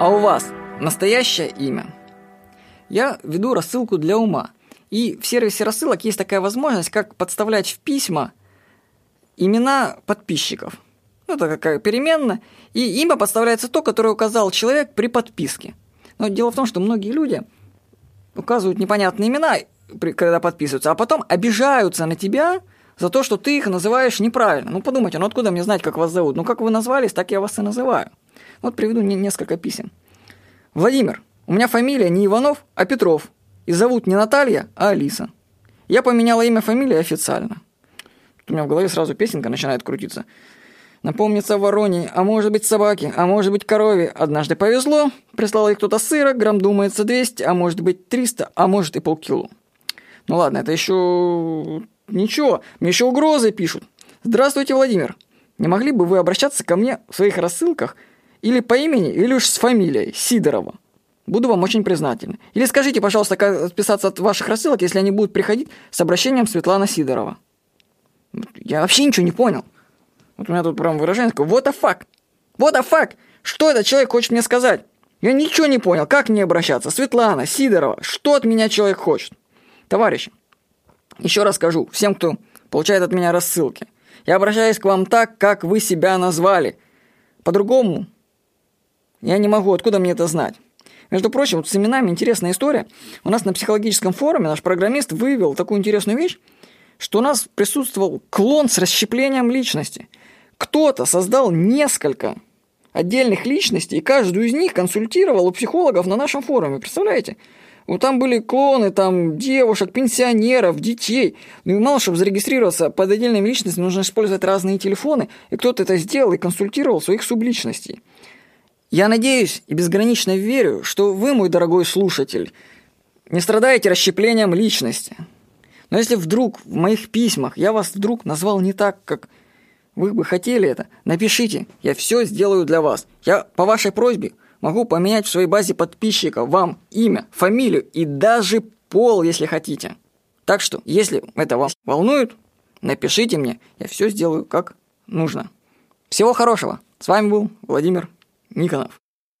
А у вас настоящее имя? Я веду рассылку для ума. И в сервисе рассылок есть такая возможность, как подставлять в письма имена подписчиков. Ну, это какая переменная. И имя подставляется то, которое указал человек при подписке. Но дело в том, что многие люди указывают непонятные имена, когда подписываются, а потом обижаются на тебя за то, что ты их называешь неправильно. Ну, подумайте, ну откуда мне знать, как вас зовут? Ну, как вы назвались, так я вас и называю. Вот приведу несколько писем. Владимир, у меня фамилия не Иванов, а Петров. И зовут не Наталья, а Алиса. Я поменяла имя фамилии официально. Тут у меня в голове сразу песенка начинает крутиться. Напомнится вороне, а может быть собаке, а может быть корове. Однажды повезло, прислал ей кто-то сыра, грамм думается 200, а может быть 300, а может и полкило. Ну ладно, это еще... Ничего, мне еще угрозы пишут. Здравствуйте, Владимир. Не могли бы вы обращаться ко мне в своих рассылках или по имени, или уж с фамилией Сидорова? Буду вам очень признателен. Или скажите, пожалуйста, как отписаться от ваших рассылок, если они будут приходить с обращением Светлана Сидорова. Я вообще ничего не понял. Вот у меня тут прям выражение такое, what the fuck? What the fuck? Что этот человек хочет мне сказать? Я ничего не понял, как мне обращаться? Светлана, Сидорова, что от меня человек хочет? Товарищи, еще раз скажу всем, кто получает от меня рассылки. Я обращаюсь к вам так, как вы себя назвали. По-другому я не могу, откуда мне это знать? Между прочим, вот с именами интересная история. У нас на психологическом форуме наш программист выявил такую интересную вещь, что у нас присутствовал клон с расщеплением личности. Кто-то создал несколько отдельных личностей, и каждую из них консультировал у психологов на нашем форуме. Представляете? Вот там были клоны, там девушек, пенсионеров, детей. Ну и мало, чтобы зарегистрироваться под отдельными личностями, нужно использовать разные телефоны. И кто-то это сделал и консультировал своих субличностей. Я надеюсь и безгранично верю, что вы, мой дорогой слушатель, не страдаете расщеплением личности. Но если вдруг в моих письмах я вас вдруг назвал не так, как вы бы хотели это, напишите, я все сделаю для вас. Я по вашей просьбе могу поменять в своей базе подписчиков вам имя, фамилию и даже пол, если хотите. Так что, если это вас волнует, напишите мне, я все сделаю как нужно. Всего хорошего. С вами был Владимир Никонов.